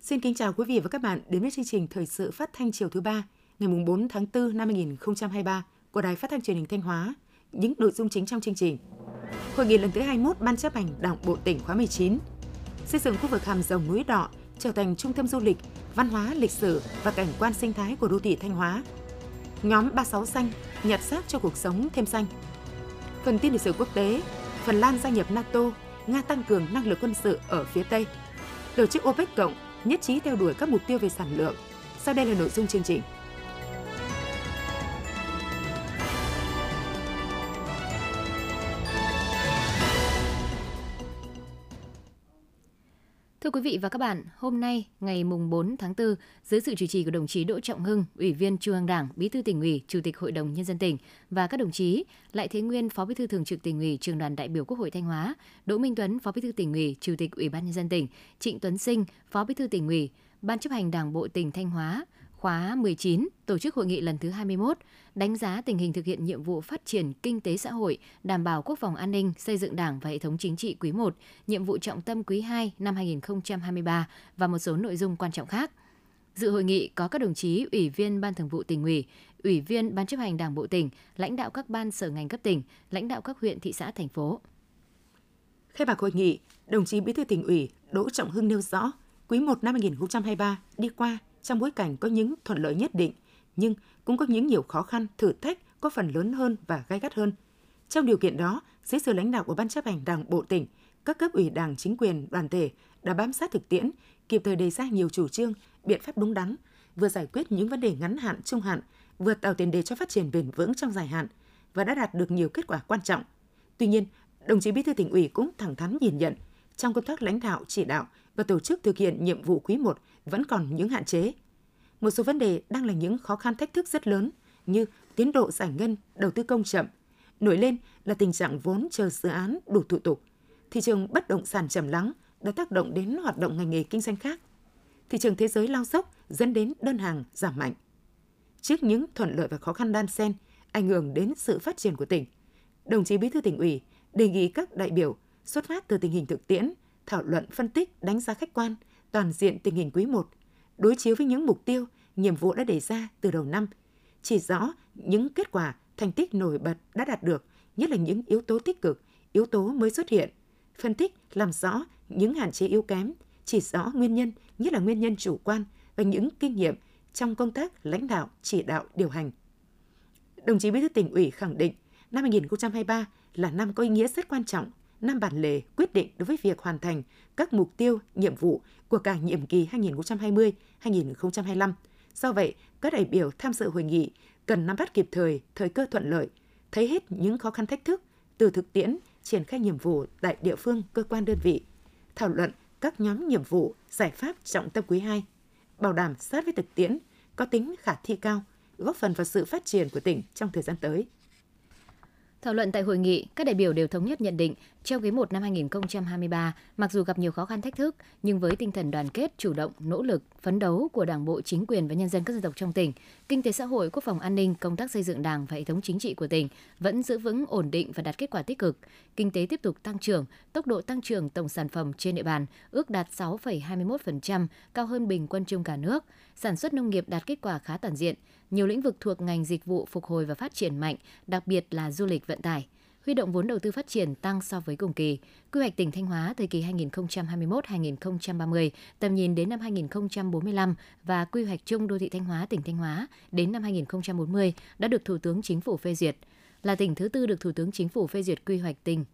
Xin kính chào quý vị và các bạn đến với chương trình Thời sự phát thanh chiều thứ ba ngày 4 tháng 4 năm 2023 của Đài Phát thanh Truyền hình Thanh Hóa. Những nội dung chính trong chương trình. Hội nghị lần thứ 21 Ban chấp hành Đảng Bộ tỉnh khóa 19 xây dựng khu vực hàm rồng núi đỏ trở thành trung tâm du lịch, văn hóa, lịch sử và cảnh quan sinh thái của đô thị Thanh Hóa. Nhóm 36 xanh nhặt xác cho cuộc sống thêm xanh. Phần tin lịch sử quốc tế, Phần Lan gia nhập NATO, Nga tăng cường năng lực quân sự ở phía Tây. Tổ chức OPEC cộng nhất trí theo đuổi các mục tiêu về sản lượng. Sau đây là nội dung chương trình. Thưa quý vị và các bạn, hôm nay, ngày mùng 4 tháng 4, dưới sự chủ trì của đồng chí Đỗ Trọng Hưng, Ủy viên Trung ương Đảng, Bí thư tỉnh ủy, Chủ tịch Hội đồng Nhân dân tỉnh và các đồng chí Lại Thế Nguyên, Phó Bí thư Thường trực tỉnh ủy, Trường đoàn đại biểu Quốc hội Thanh Hóa, Đỗ Minh Tuấn, Phó Bí thư tỉnh ủy, Chủ tịch Ủy ban Nhân dân tỉnh, Trịnh Tuấn Sinh, Phó Bí thư tỉnh ủy, Ban chấp hành Đảng bộ tỉnh Thanh Hóa, khóa 19 tổ chức hội nghị lần thứ 21, đánh giá tình hình thực hiện nhiệm vụ phát triển kinh tế xã hội, đảm bảo quốc phòng an ninh, xây dựng Đảng và hệ thống chính trị quý 1, nhiệm vụ trọng tâm quý 2 năm 2023 và một số nội dung quan trọng khác. Dự hội nghị có các đồng chí Ủy viên Ban Thường vụ tỉnh ủy, Ủy viên Ban chấp hành Đảng bộ tỉnh, lãnh đạo các ban sở ngành cấp tỉnh, lãnh đạo các huyện, thị xã, thành phố. Khai mạc hội nghị, đồng chí Bí thư tỉnh ủy Đỗ Trọng Hưng nêu rõ, quý 1 năm 2023 đi qua trong bối cảnh có những thuận lợi nhất định, nhưng cũng có những nhiều khó khăn, thử thách có phần lớn hơn và gai gắt hơn. Trong điều kiện đó, dưới sự lãnh đạo của Ban chấp hành Đảng Bộ tỉnh, các cấp ủy Đảng, chính quyền, đoàn thể đã bám sát thực tiễn, kịp thời đề ra nhiều chủ trương, biện pháp đúng đắn, vừa giải quyết những vấn đề ngắn hạn, trung hạn, vừa tạo tiền đề cho phát triển bền vững trong dài hạn và đã đạt được nhiều kết quả quan trọng. Tuy nhiên, đồng chí Bí thư tỉnh ủy cũng thẳng thắn nhìn nhận, trong công tác lãnh đạo, chỉ đạo và tổ chức thực hiện nhiệm vụ quý 1 vẫn còn những hạn chế. Một số vấn đề đang là những khó khăn thách thức rất lớn như tiến độ giải ngân, đầu tư công chậm. Nổi lên là tình trạng vốn chờ dự án đủ thủ tục. Thị trường bất động sản trầm lắng đã tác động đến hoạt động ngành nghề kinh doanh khác. Thị trường thế giới lao dốc dẫn đến đơn hàng giảm mạnh. Trước những thuận lợi và khó khăn đan xen ảnh hưởng đến sự phát triển của tỉnh, đồng chí Bí thư tỉnh ủy đề nghị các đại biểu xuất phát từ tình hình thực tiễn, thảo luận phân tích, đánh giá khách quan, toàn diện tình hình quý 1, đối chiếu với những mục tiêu, nhiệm vụ đã đề ra từ đầu năm, chỉ rõ những kết quả, thành tích nổi bật đã đạt được, nhất là những yếu tố tích cực, yếu tố mới xuất hiện, phân tích làm rõ những hạn chế yếu kém, chỉ rõ nguyên nhân, nhất là nguyên nhân chủ quan và những kinh nghiệm trong công tác lãnh đạo, chỉ đạo, điều hành. Đồng chí Bí thư tỉnh ủy khẳng định năm 2023 là năm có ý nghĩa rất quan trọng năm bản lề quyết định đối với việc hoàn thành các mục tiêu, nhiệm vụ của cả nhiệm kỳ 2020-2025. Do vậy, các đại biểu tham dự hội nghị cần nắm bắt kịp thời thời cơ thuận lợi, thấy hết những khó khăn thách thức từ thực tiễn triển khai nhiệm vụ tại địa phương, cơ quan đơn vị, thảo luận các nhóm nhiệm vụ, giải pháp trọng tâm quý 2, bảo đảm sát với thực tiễn, có tính khả thi cao, góp phần vào sự phát triển của tỉnh trong thời gian tới. Thảo luận tại hội nghị, các đại biểu đều thống nhất nhận định, trong quý 1 năm 2023, mặc dù gặp nhiều khó khăn thách thức, nhưng với tinh thần đoàn kết, chủ động, nỗ lực, phấn đấu của Đảng bộ, chính quyền và nhân dân các dân tộc trong tỉnh, kinh tế xã hội, quốc phòng an ninh, công tác xây dựng Đảng và hệ thống chính trị của tỉnh vẫn giữ vững ổn định và đạt kết quả tích cực. Kinh tế tiếp tục tăng trưởng, tốc độ tăng trưởng tổng sản phẩm trên địa bàn ước đạt 6,21%, cao hơn bình quân chung cả nước. Sản xuất nông nghiệp đạt kết quả khá toàn diện, nhiều lĩnh vực thuộc ngành dịch vụ phục hồi và phát triển mạnh, đặc biệt là du lịch vận tải. Huy động vốn đầu tư phát triển tăng so với cùng kỳ. Quy hoạch tỉnh Thanh Hóa thời kỳ 2021-2030, tầm nhìn đến năm 2045 và quy hoạch chung đô thị Thanh Hóa tỉnh Thanh Hóa đến năm 2040 đã được Thủ tướng Chính phủ phê duyệt. Là tỉnh thứ tư được Thủ tướng Chính phủ phê duyệt quy hoạch tỉnh.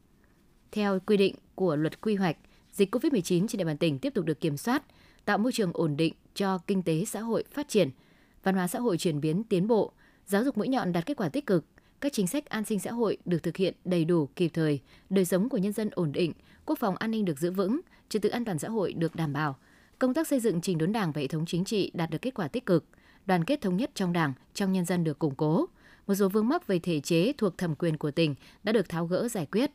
Theo quy định của luật quy hoạch, dịch COVID-19 trên địa bàn tỉnh tiếp tục được kiểm soát, tạo môi trường ổn định cho kinh tế xã hội phát triển – văn hóa xã hội chuyển biến tiến bộ, giáo dục mũi nhọn đạt kết quả tích cực, các chính sách an sinh xã hội được thực hiện đầy đủ kịp thời, đời sống của nhân dân ổn định, quốc phòng an ninh được giữ vững, trật tự an toàn xã hội được đảm bảo, công tác xây dựng trình đốn Đảng và hệ thống chính trị đạt được kết quả tích cực, đoàn kết thống nhất trong Đảng, trong nhân dân được củng cố. Một số vướng mắc về thể chế thuộc thẩm quyền của tỉnh đã được tháo gỡ giải quyết.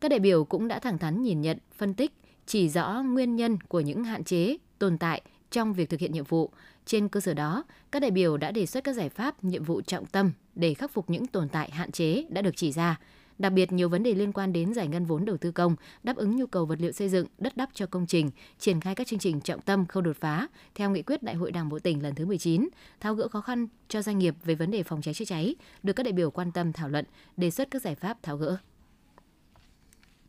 Các đại biểu cũng đã thẳng thắn nhìn nhận, phân tích, chỉ rõ nguyên nhân của những hạn chế, tồn tại, trong việc thực hiện nhiệm vụ. Trên cơ sở đó, các đại biểu đã đề xuất các giải pháp, nhiệm vụ trọng tâm để khắc phục những tồn tại hạn chế đã được chỉ ra. Đặc biệt nhiều vấn đề liên quan đến giải ngân vốn đầu tư công, đáp ứng nhu cầu vật liệu xây dựng, đất đắp cho công trình, triển khai các chương trình trọng tâm khâu đột phá theo nghị quyết Đại hội Đảng bộ tỉnh lần thứ 19, tháo gỡ khó khăn cho doanh nghiệp về vấn đề phòng cháy chữa cháy, được các đại biểu quan tâm thảo luận, đề xuất các giải pháp tháo gỡ.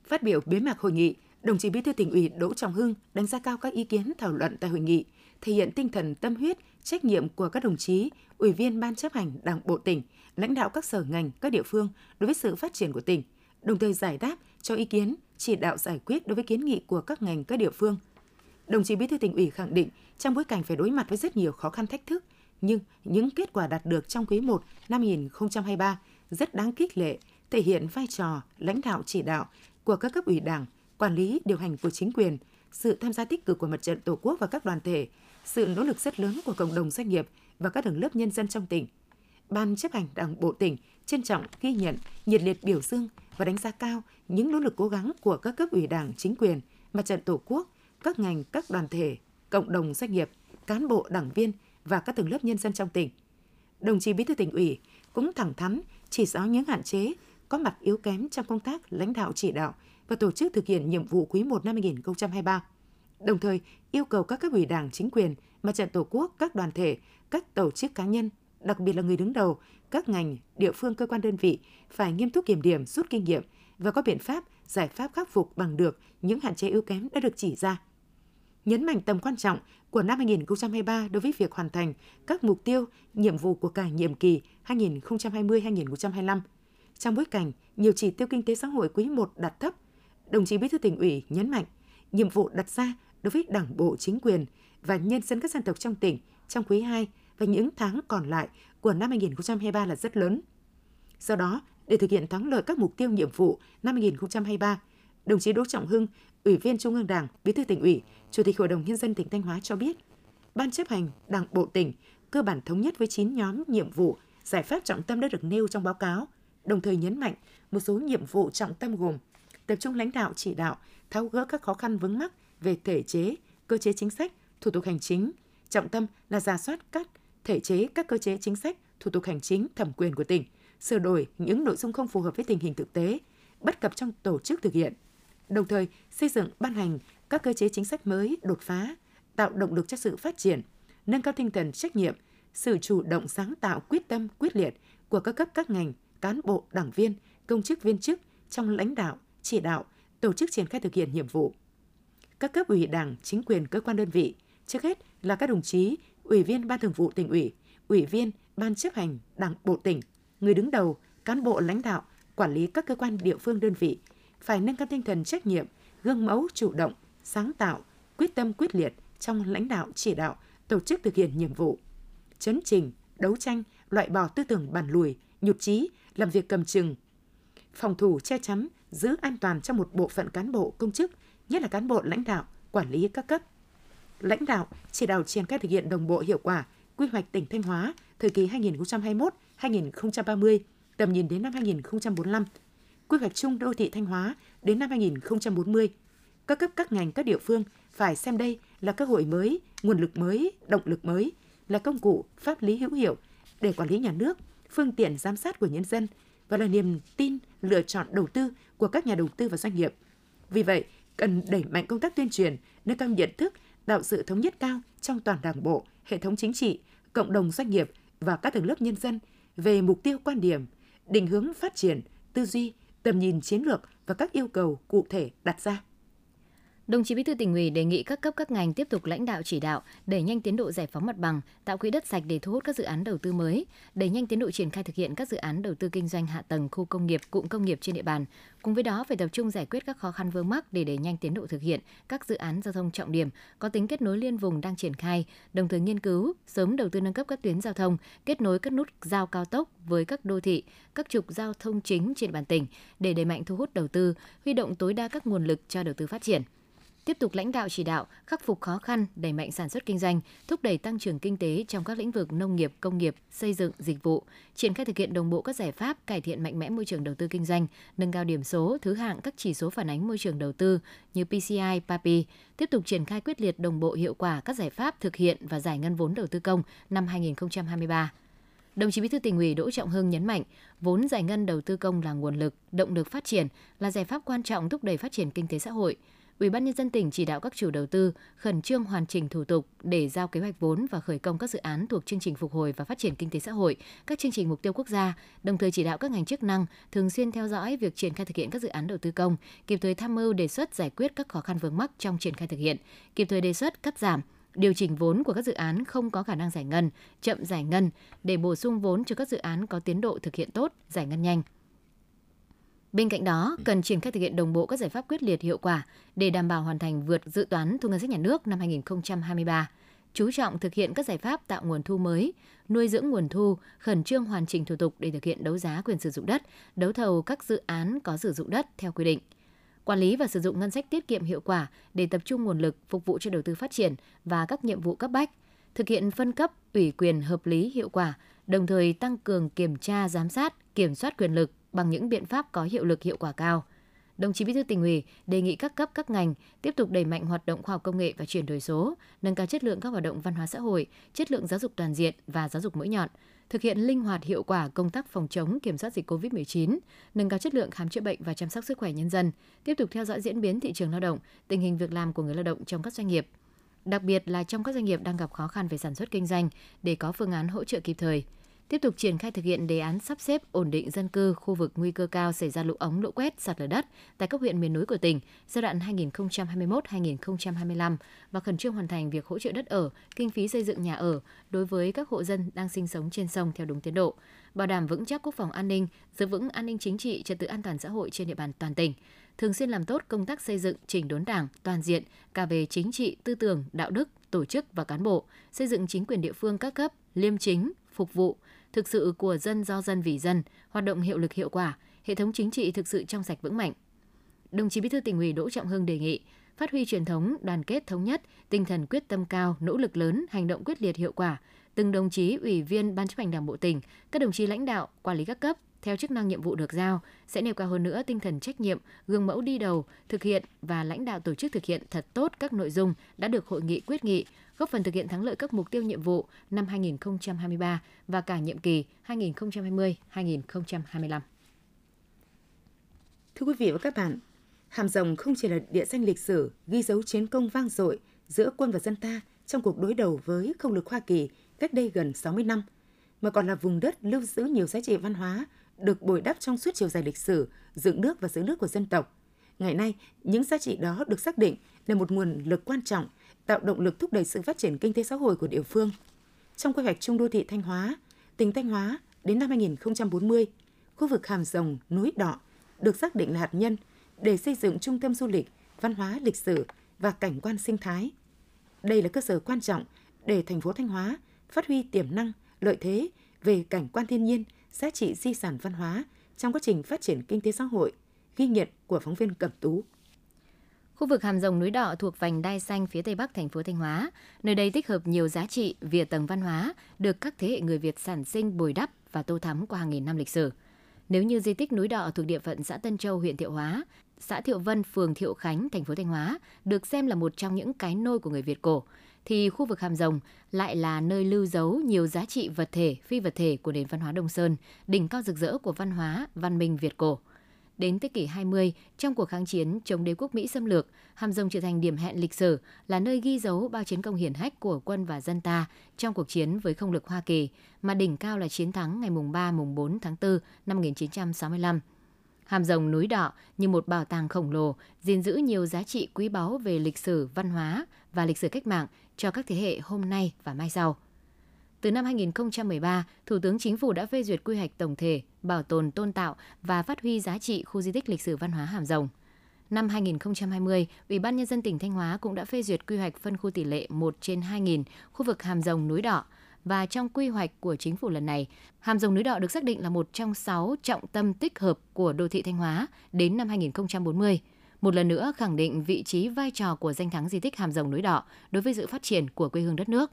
Phát biểu bế mạc hội nghị, đồng chí Bí thư tỉnh ủy Đỗ Trọng Hưng đánh giá cao các ý kiến thảo luận tại hội nghị, thể hiện tinh thần tâm huyết, trách nhiệm của các đồng chí, ủy viên ban chấp hành Đảng bộ tỉnh, lãnh đạo các sở ngành, các địa phương đối với sự phát triển của tỉnh, đồng thời giải đáp cho ý kiến, chỉ đạo giải quyết đối với kiến nghị của các ngành, các địa phương. Đồng chí Bí thư tỉnh ủy khẳng định, trong bối cảnh phải đối mặt với rất nhiều khó khăn thách thức, nhưng những kết quả đạt được trong quý 1 năm 2023 rất đáng khích lệ, thể hiện vai trò lãnh đạo chỉ đạo của các cấp ủy Đảng, quản lý điều hành của chính quyền, sự tham gia tích cực của mặt trận Tổ quốc và các đoàn thể, sự nỗ lực rất lớn của cộng đồng doanh nghiệp và các tầng lớp nhân dân trong tỉnh. Ban chấp hành Đảng bộ tỉnh trân trọng ghi nhận, nhiệt liệt biểu dương và đánh giá cao những nỗ lực cố gắng của các cấp ủy Đảng, chính quyền, mặt trận Tổ quốc, các ngành, các đoàn thể, cộng đồng doanh nghiệp, cán bộ, đảng viên và các tầng lớp nhân dân trong tỉnh. Đồng chí Bí thư tỉnh ủy cũng thẳng thắn chỉ rõ những hạn chế, có mặt yếu kém trong công tác lãnh đạo chỉ đạo và tổ chức thực hiện nhiệm vụ quý 1 năm 2023. Đồng thời, yêu cầu các cấp ủy đảng, chính quyền, mặt trận tổ quốc, các đoàn thể, các tổ chức cá nhân, đặc biệt là người đứng đầu, các ngành, địa phương, cơ quan đơn vị phải nghiêm túc kiểm điểm, rút kinh nghiệm và có biện pháp, giải pháp khắc phục bằng được những hạn chế yếu kém đã được chỉ ra. Nhấn mạnh tầm quan trọng của năm 2023 đối với việc hoàn thành các mục tiêu, nhiệm vụ của cả nhiệm kỳ 2020-2025. Trong bối cảnh nhiều chỉ tiêu kinh tế xã hội quý 1 đạt thấp, đồng chí Bí thư tỉnh ủy nhấn mạnh nhiệm vụ đặt ra đối với Đảng bộ, chính quyền và nhân dân các dân tộc trong tỉnh trong quý 2 và những tháng còn lại của năm 2023 là rất lớn. Do đó, để thực hiện thắng lợi các mục tiêu nhiệm vụ năm 2023, đồng chí Đỗ Trọng Hưng, Ủy viên Trung ương Đảng, Bí thư tỉnh ủy, Chủ tịch Hội đồng nhân dân tỉnh Thanh Hóa cho biết, Ban chấp hành Đảng bộ tỉnh cơ bản thống nhất với 9 nhóm nhiệm vụ, giải pháp trọng tâm đã được nêu trong báo cáo, đồng thời nhấn mạnh một số nhiệm vụ trọng tâm gồm tập trung lãnh đạo chỉ đạo, tháo gỡ các khó khăn vướng mắc về thể chế, cơ chế chính sách, thủ tục hành chính. Trọng tâm là giả soát các thể chế, các cơ chế chính sách, thủ tục hành chính, thẩm quyền của tỉnh, sửa đổi những nội dung không phù hợp với tình hình thực tế, bất cập trong tổ chức thực hiện. Đồng thời, xây dựng ban hành các cơ chế chính sách mới đột phá, tạo động lực cho sự phát triển, nâng cao tinh thần trách nhiệm, sự chủ động sáng tạo quyết tâm quyết liệt của các cấp các ngành, cán bộ, đảng viên, công chức viên chức trong lãnh đạo, chỉ đạo, tổ chức triển khai thực hiện nhiệm vụ. Các cấp ủy Đảng, chính quyền cơ quan đơn vị, trước hết là các đồng chí Ủy viên Ban Thường vụ tỉnh ủy, Ủy viên Ban chấp hành Đảng bộ tỉnh, người đứng đầu, cán bộ lãnh đạo, quản lý các cơ quan địa phương đơn vị phải nâng cao tinh thần trách nhiệm, gương mẫu chủ động, sáng tạo, quyết tâm quyết liệt trong lãnh đạo chỉ đạo, tổ chức thực hiện nhiệm vụ. Chấn trình, đấu tranh, loại bỏ tư tưởng bản lùi, nhụt chí, làm việc cầm chừng, phòng thủ che chắn, giữ an toàn cho một bộ phận cán bộ công chức, nhất là cán bộ lãnh đạo, quản lý các cấp. Lãnh đạo chỉ đạo triển khai thực hiện đồng bộ hiệu quả quy hoạch tỉnh Thanh Hóa thời kỳ 2021-2030, tầm nhìn đến năm 2045, quy hoạch chung đô thị Thanh Hóa đến năm 2040. Các cấp các ngành các địa phương phải xem đây là cơ hội mới, nguồn lực mới, động lực mới, là công cụ pháp lý hữu hiệu để quản lý nhà nước, phương tiện giám sát của nhân dân và là niềm tin lựa chọn đầu tư của các nhà đầu tư và doanh nghiệp. Vì vậy, cần đẩy mạnh công tác tuyên truyền, nâng cao nhận thức, tạo sự thống nhất cao trong toàn đảng bộ, hệ thống chính trị, cộng đồng doanh nghiệp và các tầng lớp nhân dân về mục tiêu quan điểm, định hướng phát triển, tư duy, tầm nhìn chiến lược và các yêu cầu cụ thể đặt ra. Đồng chí Bí thư tỉnh ủy đề nghị các cấp các ngành tiếp tục lãnh đạo chỉ đạo, đẩy nhanh tiến độ giải phóng mặt bằng, tạo quỹ đất sạch để thu hút các dự án đầu tư mới, đẩy nhanh tiến độ triển khai thực hiện các dự án đầu tư kinh doanh hạ tầng khu công nghiệp, cụm công nghiệp trên địa bàn. Cùng với đó phải tập trung giải quyết các khó khăn vướng mắc để đẩy nhanh tiến độ thực hiện các dự án giao thông trọng điểm có tính kết nối liên vùng đang triển khai, đồng thời nghiên cứu sớm đầu tư nâng cấp các tuyến giao thông, kết nối các nút giao cao tốc với các đô thị, các trục giao thông chính trên bản bàn tỉnh để đẩy mạnh thu hút đầu tư, huy động tối đa các nguồn lực cho đầu tư phát triển tiếp tục lãnh đạo chỉ đạo, khắc phục khó khăn, đẩy mạnh sản xuất kinh doanh, thúc đẩy tăng trưởng kinh tế trong các lĩnh vực nông nghiệp, công nghiệp, xây dựng, dịch vụ, triển khai thực hiện đồng bộ các giải pháp cải thiện mạnh mẽ môi trường đầu tư kinh doanh, nâng cao điểm số, thứ hạng các chỉ số phản ánh môi trường đầu tư như PCI, PAPI, tiếp tục triển khai quyết liệt đồng bộ hiệu quả các giải pháp thực hiện và giải ngân vốn đầu tư công năm 2023. Đồng chí Bí thư tỉnh ủy Đỗ Trọng Hưng nhấn mạnh, vốn giải ngân đầu tư công là nguồn lực, động lực phát triển, là giải pháp quan trọng thúc đẩy phát triển kinh tế xã hội. Ủy ban nhân dân tỉnh chỉ đạo các chủ đầu tư khẩn trương hoàn chỉnh thủ tục để giao kế hoạch vốn và khởi công các dự án thuộc chương trình phục hồi và phát triển kinh tế xã hội, các chương trình mục tiêu quốc gia, đồng thời chỉ đạo các ngành chức năng thường xuyên theo dõi việc triển khai thực hiện các dự án đầu tư công, kịp thời tham mưu đề xuất giải quyết các khó khăn vướng mắc trong triển khai thực hiện, kịp thời đề xuất cắt giảm điều chỉnh vốn của các dự án không có khả năng giải ngân, chậm giải ngân để bổ sung vốn cho các dự án có tiến độ thực hiện tốt, giải ngân nhanh. Bên cạnh đó, cần triển khai thực hiện đồng bộ các giải pháp quyết liệt hiệu quả để đảm bảo hoàn thành vượt dự toán thu ngân sách nhà nước năm 2023 chú trọng thực hiện các giải pháp tạo nguồn thu mới, nuôi dưỡng nguồn thu, khẩn trương hoàn chỉnh thủ tục để thực hiện đấu giá quyền sử dụng đất, đấu thầu các dự án có sử dụng đất theo quy định. Quản lý và sử dụng ngân sách tiết kiệm hiệu quả để tập trung nguồn lực phục vụ cho đầu tư phát triển và các nhiệm vụ cấp bách, thực hiện phân cấp, ủy quyền hợp lý hiệu quả, đồng thời tăng cường kiểm tra, giám sát, kiểm soát quyền lực bằng những biện pháp có hiệu lực hiệu quả cao. Đồng chí Bí thư tỉnh ủy đề nghị các cấp các ngành tiếp tục đẩy mạnh hoạt động khoa học công nghệ và chuyển đổi số, nâng cao chất lượng các hoạt động văn hóa xã hội, chất lượng giáo dục toàn diện và giáo dục mũi nhọn, thực hiện linh hoạt hiệu quả công tác phòng chống kiểm soát dịch COVID-19, nâng cao chất lượng khám chữa bệnh và chăm sóc sức khỏe nhân dân, tiếp tục theo dõi diễn biến thị trường lao động, tình hình việc làm của người lao động trong các doanh nghiệp, đặc biệt là trong các doanh nghiệp đang gặp khó khăn về sản xuất kinh doanh để có phương án hỗ trợ kịp thời – tiếp tục triển khai thực hiện đề án sắp xếp ổn định dân cư khu vực nguy cơ cao xảy ra lũ ống, lũ quét, sạt lở đất tại các huyện miền núi của tỉnh giai đoạn 2021-2025 và khẩn trương hoàn thành việc hỗ trợ đất ở, kinh phí xây dựng nhà ở đối với các hộ dân đang sinh sống trên sông theo đúng tiến độ, bảo đảm vững chắc quốc phòng an ninh, giữ vững an ninh chính trị, trật tự an toàn xã hội trên địa bàn toàn tỉnh. Thường xuyên làm tốt công tác xây dựng chỉnh đốn đảng toàn diện cả về chính trị, tư tưởng, đạo đức, tổ chức và cán bộ, xây dựng chính quyền địa phương các cấp liêm chính, phục vụ, thực sự của dân do dân vì dân, hoạt động hiệu lực hiệu quả, hệ thống chính trị thực sự trong sạch vững mạnh. Đồng chí Bí thư tỉnh ủy Đỗ Trọng Hưng đề nghị phát huy truyền thống đoàn kết thống nhất, tinh thần quyết tâm cao, nỗ lực lớn, hành động quyết liệt hiệu quả. Từng đồng chí ủy viên Ban chấp hành Đảng bộ tỉnh, các đồng chí lãnh đạo, quản lý các cấp theo chức năng nhiệm vụ được giao sẽ nêu cao hơn nữa tinh thần trách nhiệm, gương mẫu đi đầu, thực hiện và lãnh đạo tổ chức thực hiện thật tốt các nội dung đã được hội nghị quyết nghị, góp phần thực hiện thắng lợi các mục tiêu nhiệm vụ năm 2023 và cả nhiệm kỳ 2020-2025. Thưa quý vị và các bạn, Hàm Rồng không chỉ là địa danh lịch sử ghi dấu chiến công vang dội giữa quân và dân ta trong cuộc đối đầu với không lực Hoa Kỳ cách đây gần 60 năm, mà còn là vùng đất lưu giữ nhiều giá trị văn hóa được bồi đắp trong suốt chiều dài lịch sử dựng nước và giữ nước của dân tộc. Ngày nay, những giá trị đó được xác định là một nguồn lực quan trọng tạo động lực thúc đẩy sự phát triển kinh tế xã hội của địa phương. Trong quy hoạch trung đô thị Thanh Hóa, tỉnh Thanh Hóa đến năm 2040, khu vực Hàm Rồng, núi Đọ được xác định là hạt nhân để xây dựng trung tâm du lịch, văn hóa lịch sử và cảnh quan sinh thái. Đây là cơ sở quan trọng để thành phố Thanh Hóa phát huy tiềm năng, lợi thế về cảnh quan thiên nhiên, giá trị di sản văn hóa trong quá trình phát triển kinh tế xã hội, ghi nhận của phóng viên Cẩm Tú. Khu vực Hàm Rồng núi đỏ thuộc vành đai xanh phía tây bắc thành phố Thanh Hóa. Nơi đây tích hợp nhiều giá trị về tầng văn hóa được các thế hệ người Việt sản sinh bồi đắp và tô thắm qua hàng nghìn năm lịch sử. Nếu như di tích núi đỏ thuộc địa phận xã Tân Châu, huyện Thiệu Hóa, xã Thiệu Vân, phường Thiệu Khánh, thành phố Thanh Hóa được xem là một trong những cái nôi của người Việt cổ, thì khu vực Hàm Rồng lại là nơi lưu giấu nhiều giá trị vật thể, phi vật thể của nền văn hóa Đông Sơn, đỉnh cao rực rỡ của văn hóa, văn minh Việt cổ. Đến thế kỷ 20, trong cuộc kháng chiến chống đế quốc Mỹ xâm lược, Hàm Rồng trở thành điểm hẹn lịch sử, là nơi ghi dấu bao chiến công hiển hách của quân và dân ta trong cuộc chiến với không lực Hoa Kỳ, mà đỉnh cao là chiến thắng ngày mùng 3 mùng 4 tháng 4 năm 1965. Hàm Rồng núi đỏ như một bảo tàng khổng lồ, gìn giữ nhiều giá trị quý báu về lịch sử, văn hóa và lịch sử cách mạng cho các thế hệ hôm nay và mai sau. Từ năm 2013, Thủ tướng Chính phủ đã phê duyệt quy hoạch tổng thể, bảo tồn tôn tạo và phát huy giá trị khu di tích lịch sử văn hóa Hàm Rồng. Năm 2020, Ủy ban Nhân dân tỉnh Thanh Hóa cũng đã phê duyệt quy hoạch phân khu tỷ lệ 1 trên 2.000 khu vực Hàm Rồng núi đỏ và trong quy hoạch của chính phủ lần này, Hàm Rồng núi đỏ được xác định là một trong 6 trọng tâm tích hợp của đô thị Thanh Hóa đến năm 2040. một lần nữa khẳng định vị trí vai trò của danh thắng di tích Hàm Rồng núi Đỏ đối với sự phát triển của quê hương đất nước.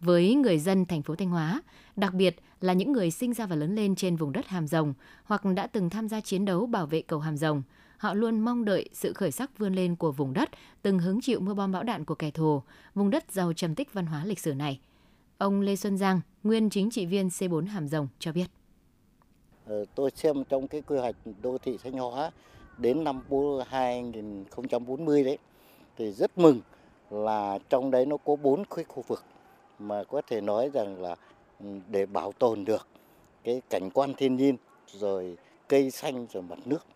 Với người dân thành phố Thanh Hóa, đặc biệt là những người sinh ra và lớn lên trên vùng đất Hàm Rồng hoặc đã từng tham gia chiến đấu bảo vệ cầu Hàm Rồng, họ luôn mong đợi sự khởi sắc vươn lên của vùng đất từng hứng chịu mưa bom bão đạn của kẻ thù, vùng đất giàu trầm tích văn hóa lịch sử này. Ông Lê Xuân Giang, nguyên chính trị viên C4 Hàm Rồng cho biết. Ờ, tôi xem trong cái quy hoạch đô thị Thanh Hóa đến năm 2040 đấy thì rất mừng là trong đấy nó có bốn cái khu vực mà có thể nói rằng là ừ, để bảo tồn được cái cảnh quan thiên nhiên rồi cây xanh rồi mặt nước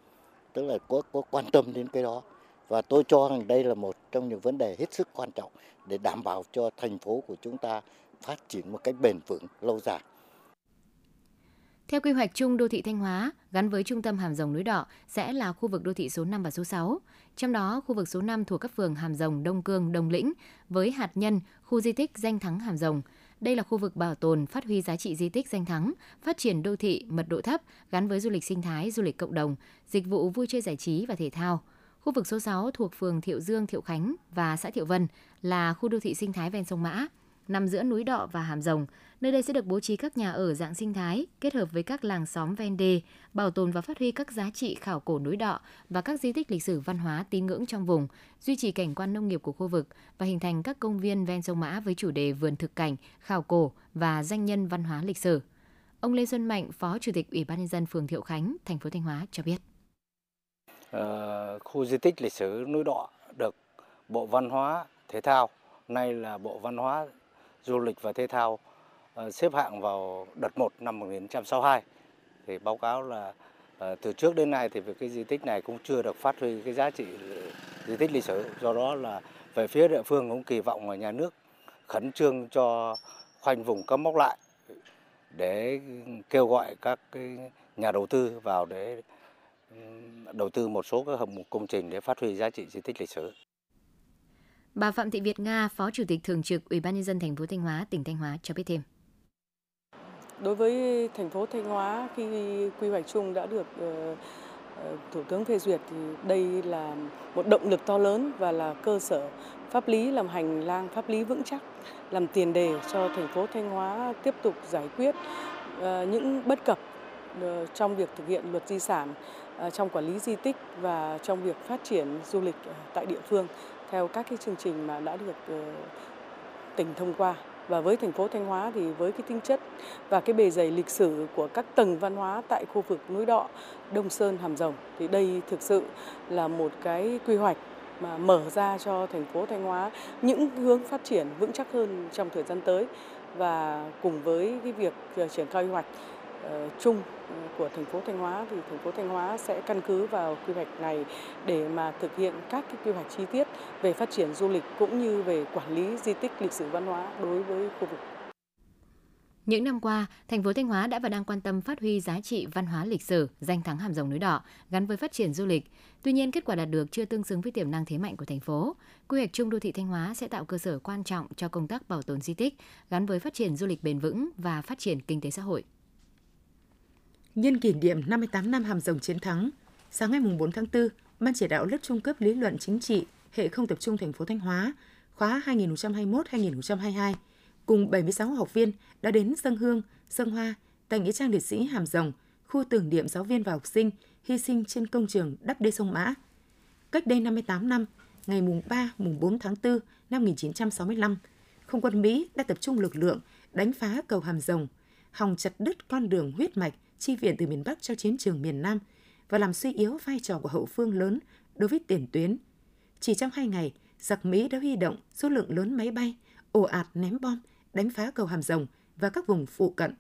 tức là có có quan tâm đến cái đó và tôi cho rằng đây là một trong những vấn đề hết sức quan trọng để đảm bảo cho thành phố của chúng ta phát triển một cách bền vững lâu dài. Theo quy hoạch chung đô thị Thanh Hóa, gắn với trung tâm Hàm Rồng núi Đỏ sẽ là khu vực đô thị số 5 và số 6. Trong đó, khu vực số 5 thuộc các phường Hàm Rồng, Đông Cương, Đông Lĩnh với hạt nhân khu di tích danh thắng Hàm Rồng. Đây là khu vực bảo tồn, phát huy giá trị di tích danh thắng, phát triển đô thị mật độ thấp gắn với du lịch sinh thái, du lịch cộng đồng, dịch vụ vui chơi giải trí và thể thao. Khu vực số 6 thuộc phường Thiệu Dương, Thiệu Khánh và xã Thiệu Vân là khu đô thị sinh thái ven sông Mã, nằm giữa núi Đọ và Hàm Rồng. Nơi đây sẽ được bố trí các nhà ở dạng sinh thái kết hợp với các làng xóm ven đê, bảo tồn và phát huy các giá trị khảo cổ núi Đọ và các di tích lịch sử văn hóa tín ngưỡng trong vùng, duy trì cảnh quan nông nghiệp của khu vực và hình thành các công viên ven sông Mã với chủ đề vườn thực cảnh, khảo cổ và danh nhân văn hóa lịch sử. Ông Lê Xuân Mạnh, Phó Chủ tịch Ủy ban nhân dân phường Thiệu Khánh, thành phố Thanh Hóa cho biết. Ờ, khu di tích lịch sử núi Đọ được Bộ Văn hóa Thể thao, nay là Bộ Văn hóa du lịch và thể thao ờ, xếp hạng vào đợt 1 năm 1962 thì báo cáo là ờ, từ trước đến nay thì về cái di tích này cũng chưa được phát huy cái giá trị ờ, di tích lịch sử do đó là về phía địa phương cũng kỳ vọng là nhà nước khẩn trương cho khoanh vùng cấm mốc lại để kêu gọi các cái nhà đầu tư vào để đầu tư một số các hạng mục công trình để phát huy giá trị di tích lịch sử. Bà Phạm Thị Việt Nga, Phó Chủ tịch thường trực Ủy ban nhân dân thành phố Thanh Hóa, tỉnh Thanh Hóa cho biết thêm. Đối với thành phố Thanh Hóa khi quy hoạch chung đã được ờ, ờ, Thủ tướng phê duyệt thì đây là một động lực to lớn và là cơ sở pháp lý làm hành lang pháp lý vững chắc, làm tiền đề cho thành phố Thanh Hóa tiếp tục giải quyết ờ, những bất cập trong việc thực hiện luật di sản, trong quản lý di tích và trong việc phát triển du lịch tại địa phương theo các cái chương trình mà đã được ờ, tỉnh thông qua. Và với thành phố Thanh Hóa thì với cái tính chất và cái bề dày lịch sử của các tầng văn hóa tại khu vực núi Đọ, Đông Sơn, Hàm Rồng thì đây thực sự là một cái quy hoạch mà mở ra cho thành phố Thanh Hóa những hướng phát triển vững chắc hơn trong thời gian tới. Và cùng với cái việc ờ, triển khai quy hoạch Ờ, chung ừ, của thành phố Thanh Hóa thì thành phố Thanh Hóa sẽ căn cứ vào quy hoạch này để mà thực hiện các cái quy hoạch chi tiết về phát triển du lịch cũng như về quản lý di tích lịch sử văn hóa đối với khu vực. Những năm qua, thành phố Thanh Hóa đã và đang quan tâm phát huy giá trị văn hóa lịch sử, danh thắng hàm rồng núi đỏ gắn với phát triển du lịch. Tuy nhiên, kết quả đạt được chưa tương xứng với tiềm năng thế mạnh của thành phố. Quy hoạch chung đô thị Thanh Hóa sẽ tạo cơ sở quan trọng cho công tác bảo tồn di tích gắn với phát triển du lịch bền vững và phát triển kinh tế xã hội. Nhân kỷ niệm 58 năm Hàm Rồng chiến thắng, sáng ngày 4 tháng 4, Ban chỉ đạo lớp trung cấp lý luận chính trị hệ không tập trung thành phố Thanh Hóa khóa 2021-2022 cùng 76 học viên đã đến dân hương, dân hoa tại nghĩa trang liệt sĩ Hàm Rồng, khu tưởng niệm giáo viên và học sinh hy sinh trên công trường đắp đê sông Mã. Cách đây 58 năm, ngày mùng 3, mùng 4 tháng 4 năm 1965, không quân Mỹ đã tập trung lực lượng đánh phá cầu Hàm Rồng, hòng chặt đứt con đường huyết mạch chi viện từ miền Bắc cho chiến trường miền Nam và làm suy yếu vai trò của hậu phương lớn đối với tiền tuyến. Chỉ trong hai ngày, giặc Mỹ đã huy động số lượng lớn máy bay, ồ ạt ném bom, đánh phá cầu Hàm Rồng và các vùng phụ cận.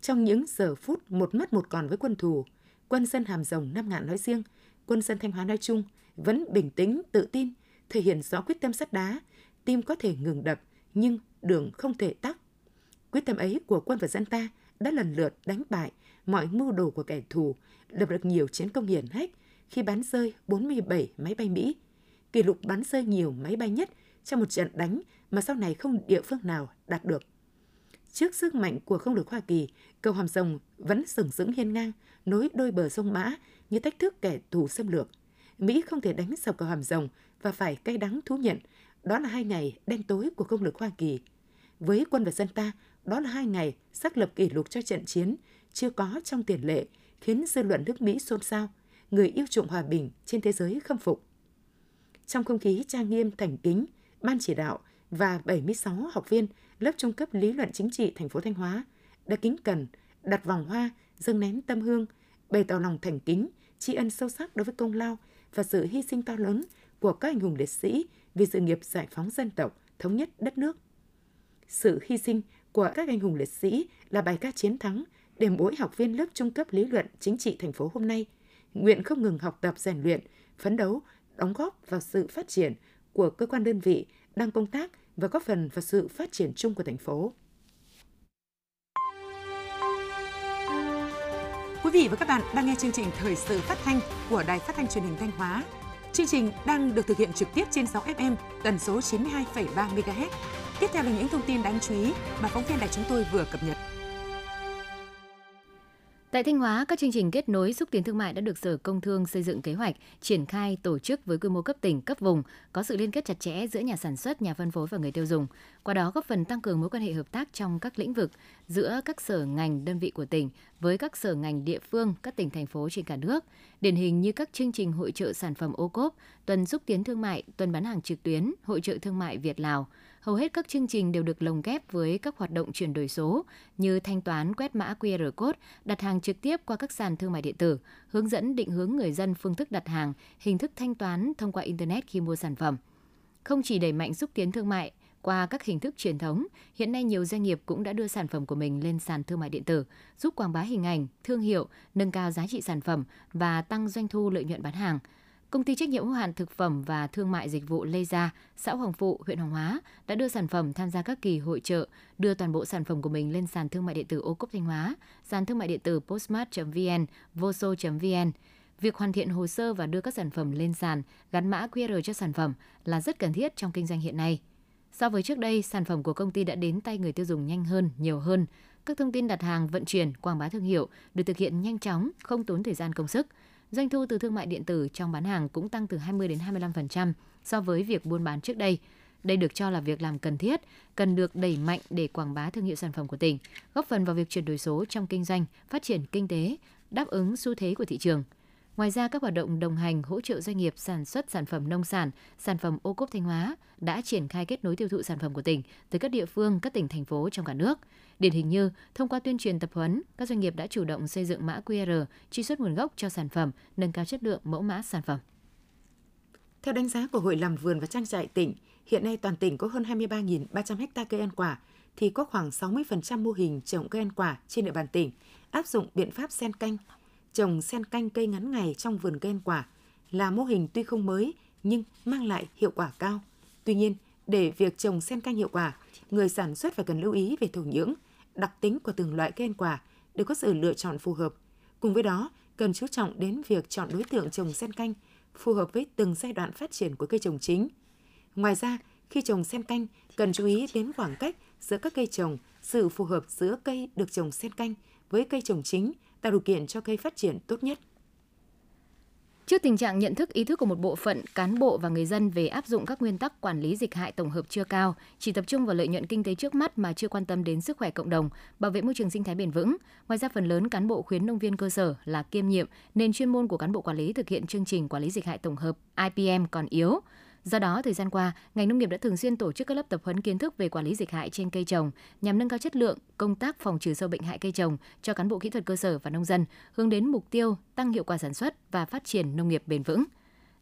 Trong những giờ phút một mất một còn với quân thù, quân dân Hàm Rồng Nam Ngạn nói riêng, quân dân Thanh Hóa nói chung vẫn bình tĩnh, tự tin, thể hiện rõ quyết tâm sắt đá, tim có thể ngừng đập nhưng đường không thể tắc. Quyết tâm ấy của quân và dân ta đã lần lượt đánh bại mọi mưu đồ của kẻ thù, lập được nhiều chiến công hiển hách khi bắn rơi 47 máy bay Mỹ, kỷ lục bắn rơi nhiều máy bay nhất trong một trận đánh mà sau này không địa phương nào đạt được. Trước sức mạnh của không lực Hoa Kỳ, cầu Hàm Rồng vẫn sừng sững hiên ngang, nối đôi bờ sông Mã như thách thức kẻ thù xâm lược. Mỹ không thể đánh sập cầu hàm rồng và phải cay đắng thú nhận đó là hai ngày đen tối của công lực Hoa Kỳ. Với quân và dân ta, đó là hai ngày xác lập kỷ lục cho trận chiến chưa có trong tiền lệ, khiến dư luận nước Mỹ xôn xao, người yêu chuộng hòa bình trên thế giới khâm phục. Trong không khí trang nghiêm thành kính, ban chỉ đạo và 76 học viên lớp trung cấp lý luận chính trị thành phố Thanh Hóa đã kính cẩn đặt vòng hoa, dâng nén tâm hương, bày tỏ lòng thành kính, tri ân sâu sắc đối với công lao và sự hy sinh to lớn của các anh hùng liệt sĩ vì sự nghiệp giải phóng dân tộc, thống nhất đất nước. Sự hy sinh của các anh hùng liệt sĩ là bài ca chiến thắng để mỗi học viên lớp trung cấp lý luận chính trị thành phố hôm nay nguyện không ngừng học tập rèn luyện, phấn đấu, đóng góp vào sự phát triển của cơ quan đơn vị đang công tác và góp phần vào sự phát triển chung của thành phố. Quý vị và các bạn đang nghe chương trình Thời sự phát thanh của Đài Phát thanh Truyền hình Thanh Hóa. Chương trình đang được thực hiện trực tiếp trên 6 FM tần số 92,3 MHz. Tiếp theo là những thông tin đáng chú ý mà phóng viên đài chúng tôi vừa cập nhật. Tại Thanh Hóa, các chương trình kết nối xúc tiến thương mại đã được Sở Công Thương xây dựng kế hoạch, triển khai tổ chức với quy mô cấp tỉnh, cấp vùng, có sự liên kết chặt chẽ giữa nhà sản xuất, nhà phân phối và người tiêu dùng. Qua đó góp phần tăng cường mối quan hệ hợp tác trong các lĩnh vực giữa các sở ngành đơn vị của tỉnh với các sở ngành địa phương, các tỉnh thành phố trên cả nước. Điển hình như các chương trình hội trợ sản phẩm ô cốp, tuần xúc tiến thương mại, tuần bán hàng trực tuyến, hội trợ thương mại Việt Lào – hầu hết các chương trình đều được lồng ghép với các hoạt động chuyển đổi số như thanh toán quét mã QR code, đặt hàng trực tiếp qua các sàn thương mại điện tử, hướng dẫn định hướng người dân phương thức đặt hàng, hình thức thanh toán thông qua internet khi mua sản phẩm. Không chỉ đẩy mạnh xúc tiến thương mại, qua các hình thức truyền thống, hiện nay nhiều doanh nghiệp cũng đã đưa sản phẩm của mình lên sàn thương mại điện tử, giúp quảng bá hình ảnh, thương hiệu, nâng cao giá trị sản phẩm và tăng doanh thu lợi nhuận bán hàng – Công ty trách nhiệm hữu hạn thực phẩm và thương mại dịch vụ Lê Gia, xã Hoàng Phụ, huyện Hoàng Hóa đã đưa sản phẩm tham gia các kỳ hội trợ, đưa toàn bộ sản phẩm của mình lên sàn thương mại điện tử ô cốp Thanh Hóa, sàn thương mại điện tử postmart.vn, voso.vn. Việc hoàn thiện hồ sơ và đưa các sản phẩm lên sàn, gắn mã QR cho sản phẩm là rất cần thiết trong kinh doanh hiện nay. So với trước đây, sản phẩm của công ty đã đến tay người tiêu dùng nhanh hơn, nhiều hơn. Các thông tin đặt hàng, vận chuyển, quảng bá thương hiệu được thực hiện nhanh chóng, không tốn thời gian công sức – Doanh thu từ thương mại điện tử trong bán hàng cũng tăng từ 20 đến 25% so với việc buôn bán trước đây. Đây được cho là việc làm cần thiết, cần được đẩy mạnh để quảng bá thương hiệu sản phẩm của tỉnh, góp phần vào việc chuyển đổi số trong kinh doanh, phát triển kinh tế, đáp ứng xu thế của thị trường. Ngoài ra, các hoạt động đồng hành hỗ trợ doanh nghiệp sản xuất sản phẩm nông sản, sản phẩm ô cốp Thanh Hóa đã triển khai kết nối tiêu thụ sản phẩm của tỉnh tới các địa phương, các tỉnh, thành phố trong cả nước. Điển hình như, thông qua tuyên truyền tập huấn, các doanh nghiệp đã chủ động xây dựng mã QR, truy xuất nguồn gốc cho sản phẩm, nâng cao chất lượng mẫu mã sản phẩm. Theo đánh giá của Hội làm vườn và trang trại tỉnh, hiện nay toàn tỉnh có hơn 23.300 ha cây ăn quả, thì có khoảng 60% mô hình trồng cây ăn quả trên địa bàn tỉnh áp dụng biện pháp sen canh. Trồng sen canh cây ngắn ngày trong vườn cây ăn quả là mô hình tuy không mới nhưng mang lại hiệu quả cao. Tuy nhiên, để việc trồng sen canh hiệu quả, người sản xuất phải cần lưu ý về thổ nhưỡng, đặc tính của từng loại cây ăn quả để có sự lựa chọn phù hợp. Cùng với đó, cần chú trọng đến việc chọn đối tượng trồng sen canh phù hợp với từng giai đoạn phát triển của cây trồng chính. Ngoài ra, khi trồng sen canh, cần chú ý đến khoảng cách giữa các cây trồng, sự phù hợp giữa cây được trồng sen canh với cây trồng chính tạo điều kiện cho cây phát triển tốt nhất. Trước tình trạng nhận thức ý thức của một bộ phận cán bộ và người dân về áp dụng các nguyên tắc quản lý dịch hại tổng hợp chưa cao, chỉ tập trung vào lợi nhuận kinh tế trước mắt mà chưa quan tâm đến sức khỏe cộng đồng, bảo vệ môi trường sinh thái bền vững. Ngoài ra phần lớn cán bộ khuyến nông viên cơ sở là kiêm nhiệm nên chuyên môn của cán bộ quản lý thực hiện chương trình quản lý dịch hại tổng hợp IPM còn yếu. Do đó, thời gian qua, ngành nông nghiệp đã thường xuyên tổ chức các lớp tập huấn kiến thức về quản lý dịch hại trên cây trồng nhằm nâng cao chất lượng công tác phòng trừ sâu bệnh hại cây trồng cho cán bộ kỹ thuật cơ sở và nông dân, hướng đến mục tiêu tăng hiệu quả sản xuất và phát triển nông nghiệp bền vững.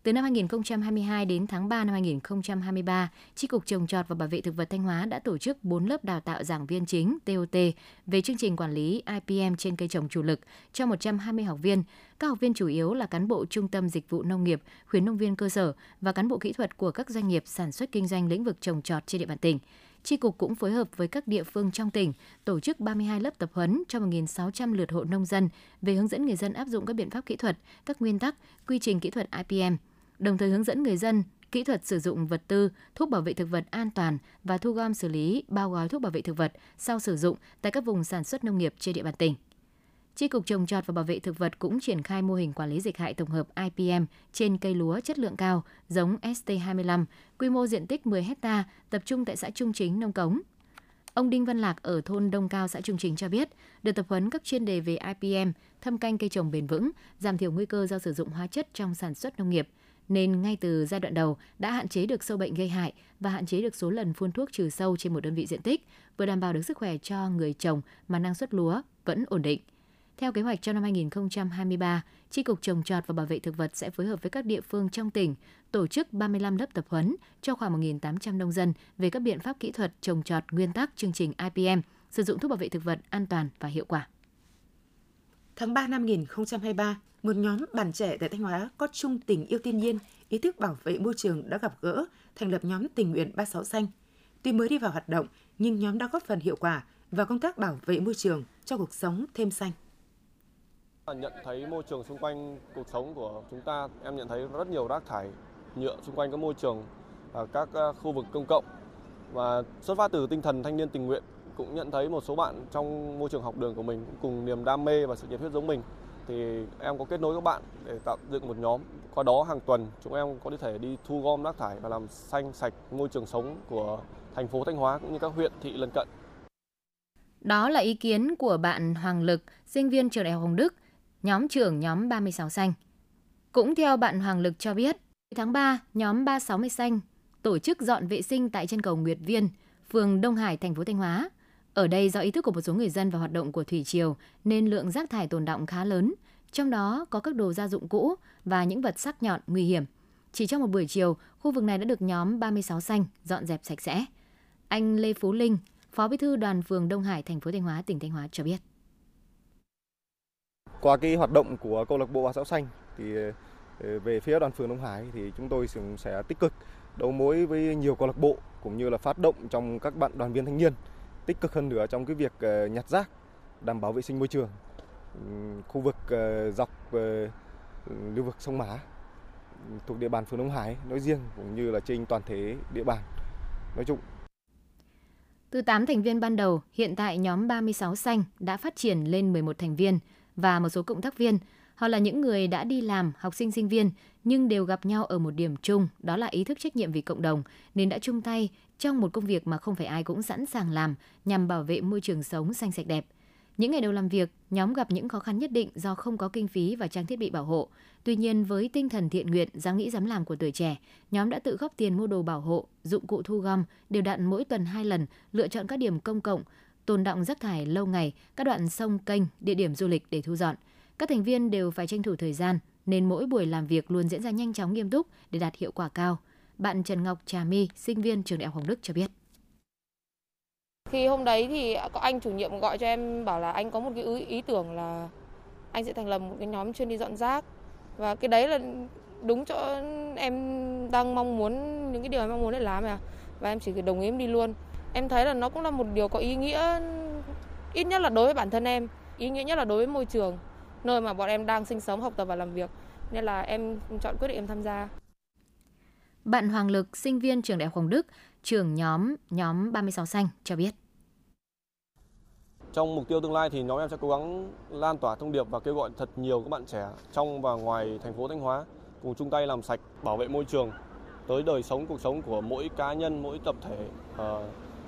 Từ năm 2022 đến tháng 3 năm 2023, Tri Cục Trồng trọt và Bảo vệ Thực vật Thanh Hóa đã tổ chức 4 lớp đào tạo giảng viên chính TOT về chương trình quản lý IPM trên cây trồng chủ lực cho 120 học viên. Các học viên chủ yếu là cán bộ Trung tâm Dịch vụ Nông nghiệp, khuyến nông viên cơ sở và cán bộ kỹ thuật của các doanh nghiệp sản xuất kinh doanh lĩnh vực trồng trọt trên địa bàn tỉnh. Tri Cục cũng phối hợp với các địa phương trong tỉnh tổ chức 32 lớp tập huấn cho 1.600 lượt hộ nông dân về hướng dẫn người dân áp dụng các biện pháp kỹ thuật, các nguyên tắc, quy trình kỹ thuật IPM – đồng thời hướng dẫn người dân kỹ thuật sử dụng vật tư, thuốc bảo vệ thực vật an toàn và thu gom xử lý bao gói thuốc bảo vệ thực vật sau sử dụng tại các vùng sản xuất nông nghiệp trên địa bàn tỉnh. Chi cục trồng trọt và bảo vệ thực vật cũng triển khai mô hình quản lý dịch hại tổng hợp IPM trên cây lúa chất lượng cao giống ST25, quy mô diện tích 10 hecta, tập trung tại xã Trung Chính, Nông Cống. Ông Đinh Văn Lạc ở thôn Đông Cao, xã Trung Chính cho biết, được tập huấn các chuyên đề về IPM, thâm canh cây trồng bền vững, giảm thiểu nguy cơ do sử dụng hóa chất trong sản xuất nông nghiệp, nên ngay từ giai đoạn đầu đã hạn chế được sâu bệnh gây hại và hạn chế được số lần phun thuốc trừ sâu trên một đơn vị diện tích, vừa đảm bảo được sức khỏe cho người trồng mà năng suất lúa vẫn ổn định. Theo kế hoạch trong năm 2023, tri cục trồng trọt và bảo vệ thực vật sẽ phối hợp với các địa phương trong tỉnh tổ chức 35 lớp tập huấn cho khoảng 1.800 nông dân về các biện pháp kỹ thuật trồng trọt nguyên tắc chương trình IPM, sử dụng thuốc bảo vệ thực vật an toàn và hiệu quả. Tháng 3 năm 2023, một nhóm bạn trẻ tại Thanh Hóa có chung tình yêu thiên nhiên, ý thức bảo vệ môi trường đã gặp gỡ, thành lập nhóm tình nguyện 36 xanh. Tuy mới đi vào hoạt động, nhưng nhóm đã góp phần hiệu quả vào công tác bảo vệ môi trường cho cuộc sống thêm xanh. Nhận thấy môi trường xung quanh cuộc sống của chúng ta, em nhận thấy rất nhiều rác thải nhựa xung quanh các môi trường, các ờ, khu vực công cộng và xuất phát từ tinh thần thanh niên tình nguyện cũng nhận thấy một số bạn trong môi trường học đường của mình cũng cùng niềm đam mê và sự nhiệt huyết giống mình thì em có kết nối các bạn để tạo dựng một nhóm qua đó hàng tuần chúng em có thể đi thu gom rác thải và làm xanh sạch môi trường sống của thành phố Thanh Hóa cũng như các huyện thị lân cận. Đó là ý kiến của bạn Hoàng Lực, sinh viên trường Đại học Hồng Đức, nhóm trưởng nhóm 36 xanh. Cũng theo bạn Hoàng Lực cho biết, tháng 3, nhóm 360 xanh tổ chức dọn vệ sinh tại chân cầu Nguyệt Viên, phường Đông Hải, thành phố Thanh Hóa. Ở đây do ý thức của một số người dân và hoạt động của thủy triều nên lượng rác thải tồn động khá lớn, trong đó có các đồ gia dụng cũ và những vật sắc nhọn nguy hiểm. Chỉ trong một buổi chiều, khu vực này đã được nhóm 36 xanh dọn dẹp sạch sẽ. Anh Lê Phú Linh, Phó Bí thư Đoàn phường Đông Hải, thành phố Thanh Hóa, tỉnh Thanh Hóa cho biết. Qua cái hoạt động của câu lạc bộ Hoa Giáo Xanh thì ờ, về phía đoàn phường Đông Hải thì chúng tôi sẽ tích cực đấu mối với nhiều câu lạc bộ cũng như là phát động trong các bạn đoàn viên thanh niên tích cực hơn nữa trong cái việc ờ, nhặt rác đảm bảo vệ sinh môi trường ừ, khu vực ờ, dọc ờ, lưu vực sông Mã thuộc địa bàn phường Đông Hải nói riêng cũng như là trên toàn thể địa bàn nói chung. Từ 8 thành viên ban đầu, hiện tại nhóm 36 xanh đã phát triển lên 11 thành viên và một số cộng tác viên. Họ là những người đã đi làm, học sinh sinh viên nhưng đều gặp nhau ở một điểm chung, đó là ý thức trách nhiệm vì cộng đồng nên đã chung tay trong một công việc mà không phải ai cũng sẵn sàng làm nhằm bảo vệ môi trường sống xanh sạch đẹp. Những ngày đầu làm việc, nhóm gặp những khó khăn nhất định do không có kinh phí và trang thiết bị bảo hộ. Tuy nhiên, với tinh thần thiện nguyện, dám nghĩ dám làm của tuổi trẻ, nhóm đã tự góp tiền mua đồ bảo hộ, dụng cụ thu gom, đều đặn mỗi tuần hai lần, lựa chọn các điểm công cộng, tồn động rác thải lâu ngày, các đoạn sông kênh, địa điểm du lịch để thu dọn. Các thành viên đều phải tranh thủ thời gian, nên mỗi buổi làm việc luôn diễn ra nhanh chóng nghiêm túc để đạt hiệu quả cao. Bạn Trần Ngọc Trà My, sinh viên trường Đại học Hồng Đức cho biết. Khi hôm đấy thì có anh chủ nhiệm gọi cho em bảo là anh có một cái ý, ý tưởng là anh sẽ thành lập một cái nhóm chuyên đi dọn rác và cái đấy là đúng chỗ em đang mong muốn những cái điều em mong muốn để làm à và em chỉ đồng ý em đi luôn em thấy là nó cũng là một điều có ý nghĩa ít nhất là đối với bản thân em ý nghĩa nhất là đối với môi trường nơi mà bọn em đang sinh sống học tập và làm việc nên là em chọn quyết định em tham gia bạn Hoàng Lực, sinh viên trường Đại học Hồng Đức, trưởng nhóm nhóm 36 xanh cho biết. Trong mục tiêu tương lai thì nhóm em sẽ cố gắng lan tỏa thông điệp và kêu gọi thật nhiều các bạn trẻ trong và ngoài thành phố Thanh Hóa cùng chung tay làm sạch, bảo vệ môi trường tới đời sống cuộc sống của mỗi cá nhân, mỗi tập thể. À,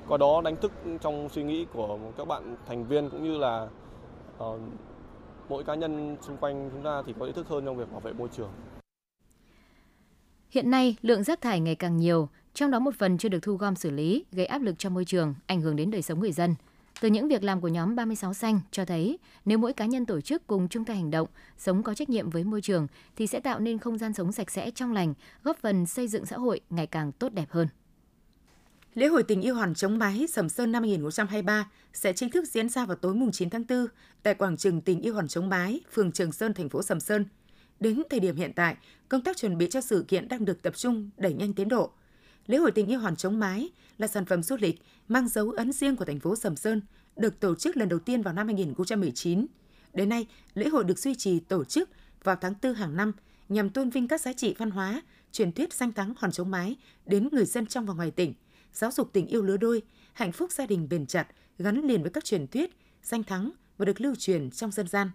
qua đó đánh thức trong suy nghĩ của các bạn thành viên cũng như là uh, mỗi cá nhân xung quanh chúng ta thì có ý thức hơn trong việc bảo vệ môi trường. Hiện nay, lượng rác thải ngày càng nhiều, trong đó một phần chưa được thu gom xử lý, gây áp lực cho môi trường, ảnh hưởng đến đời sống người dân. Từ những việc làm của nhóm 36 xanh cho thấy, nếu mỗi cá nhân tổ chức cùng chung tay hành động, sống có trách nhiệm với môi trường thì sẽ tạo nên không gian sống sạch sẽ trong lành, góp phần xây dựng xã hội ngày càng tốt đẹp hơn. Lễ hội tình yêu hòn chống mái Sầm Sơn năm 2023 sẽ chính thức diễn ra vào tối mùng 9 tháng 4 tại quảng trường tình yêu hòn chống mái, phường Trường Sơn, thành phố Sầm Sơn. Đến thời điểm hiện tại, công tác chuẩn bị cho sự kiện đang được tập trung đẩy nhanh tiến độ. Lễ hội tình yêu hòn chống mái là sản phẩm du lịch mang dấu ấn riêng của thành phố Sầm Sơn, được tổ chức lần đầu tiên vào năm 2019. Đến nay, lễ hội được duy trì tổ chức vào tháng 4 hàng năm nhằm tôn vinh các giá trị văn hóa, truyền thuyết danh thắng hòn chống mái đến người dân trong và ngoài tỉnh, giáo dục tình yêu lứa đôi, hạnh phúc gia đình bền chặt gắn liền với các truyền thuyết, danh thắng và được lưu truyền trong dân gian.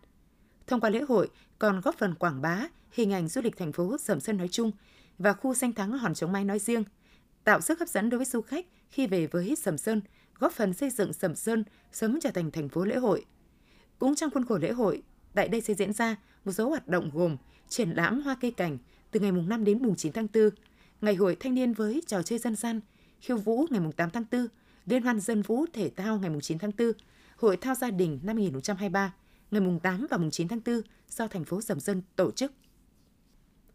Thông qua lễ hội còn góp phần quảng bá hình ảnh du lịch thành phố Sầm Sơn nói chung và khu danh thắng Hòn Chống Mai nói riêng, tạo sức hấp dẫn đối với du khách khi về với Sầm Sơn, góp phần xây dựng Sầm Sơn sớm trở thành thành phố lễ hội. Cũng trong khuôn khổ lễ hội, tại đây sẽ diễn ra một số hoạt động gồm triển lãm hoa cây cảnh từ ngày mùng 5 đến mùng 9 tháng 4, ngày hội thanh niên với trò chơi dân gian, khiêu vũ ngày 8 tháng 4, liên hoan dân vũ thể thao ngày 9 tháng 4, hội thao gia đình năm 2023, ngày 8 và 9 tháng 4 do thành phố Sầm Sơn tổ chức.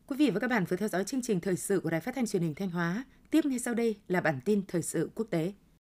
Quý vị và các bạn vừa theo dõi chương trình thời sự của Đài Phát thanh Truyền hình Thanh Hóa. Tiếp ngay sau đây là bản tin thời sự quốc tế.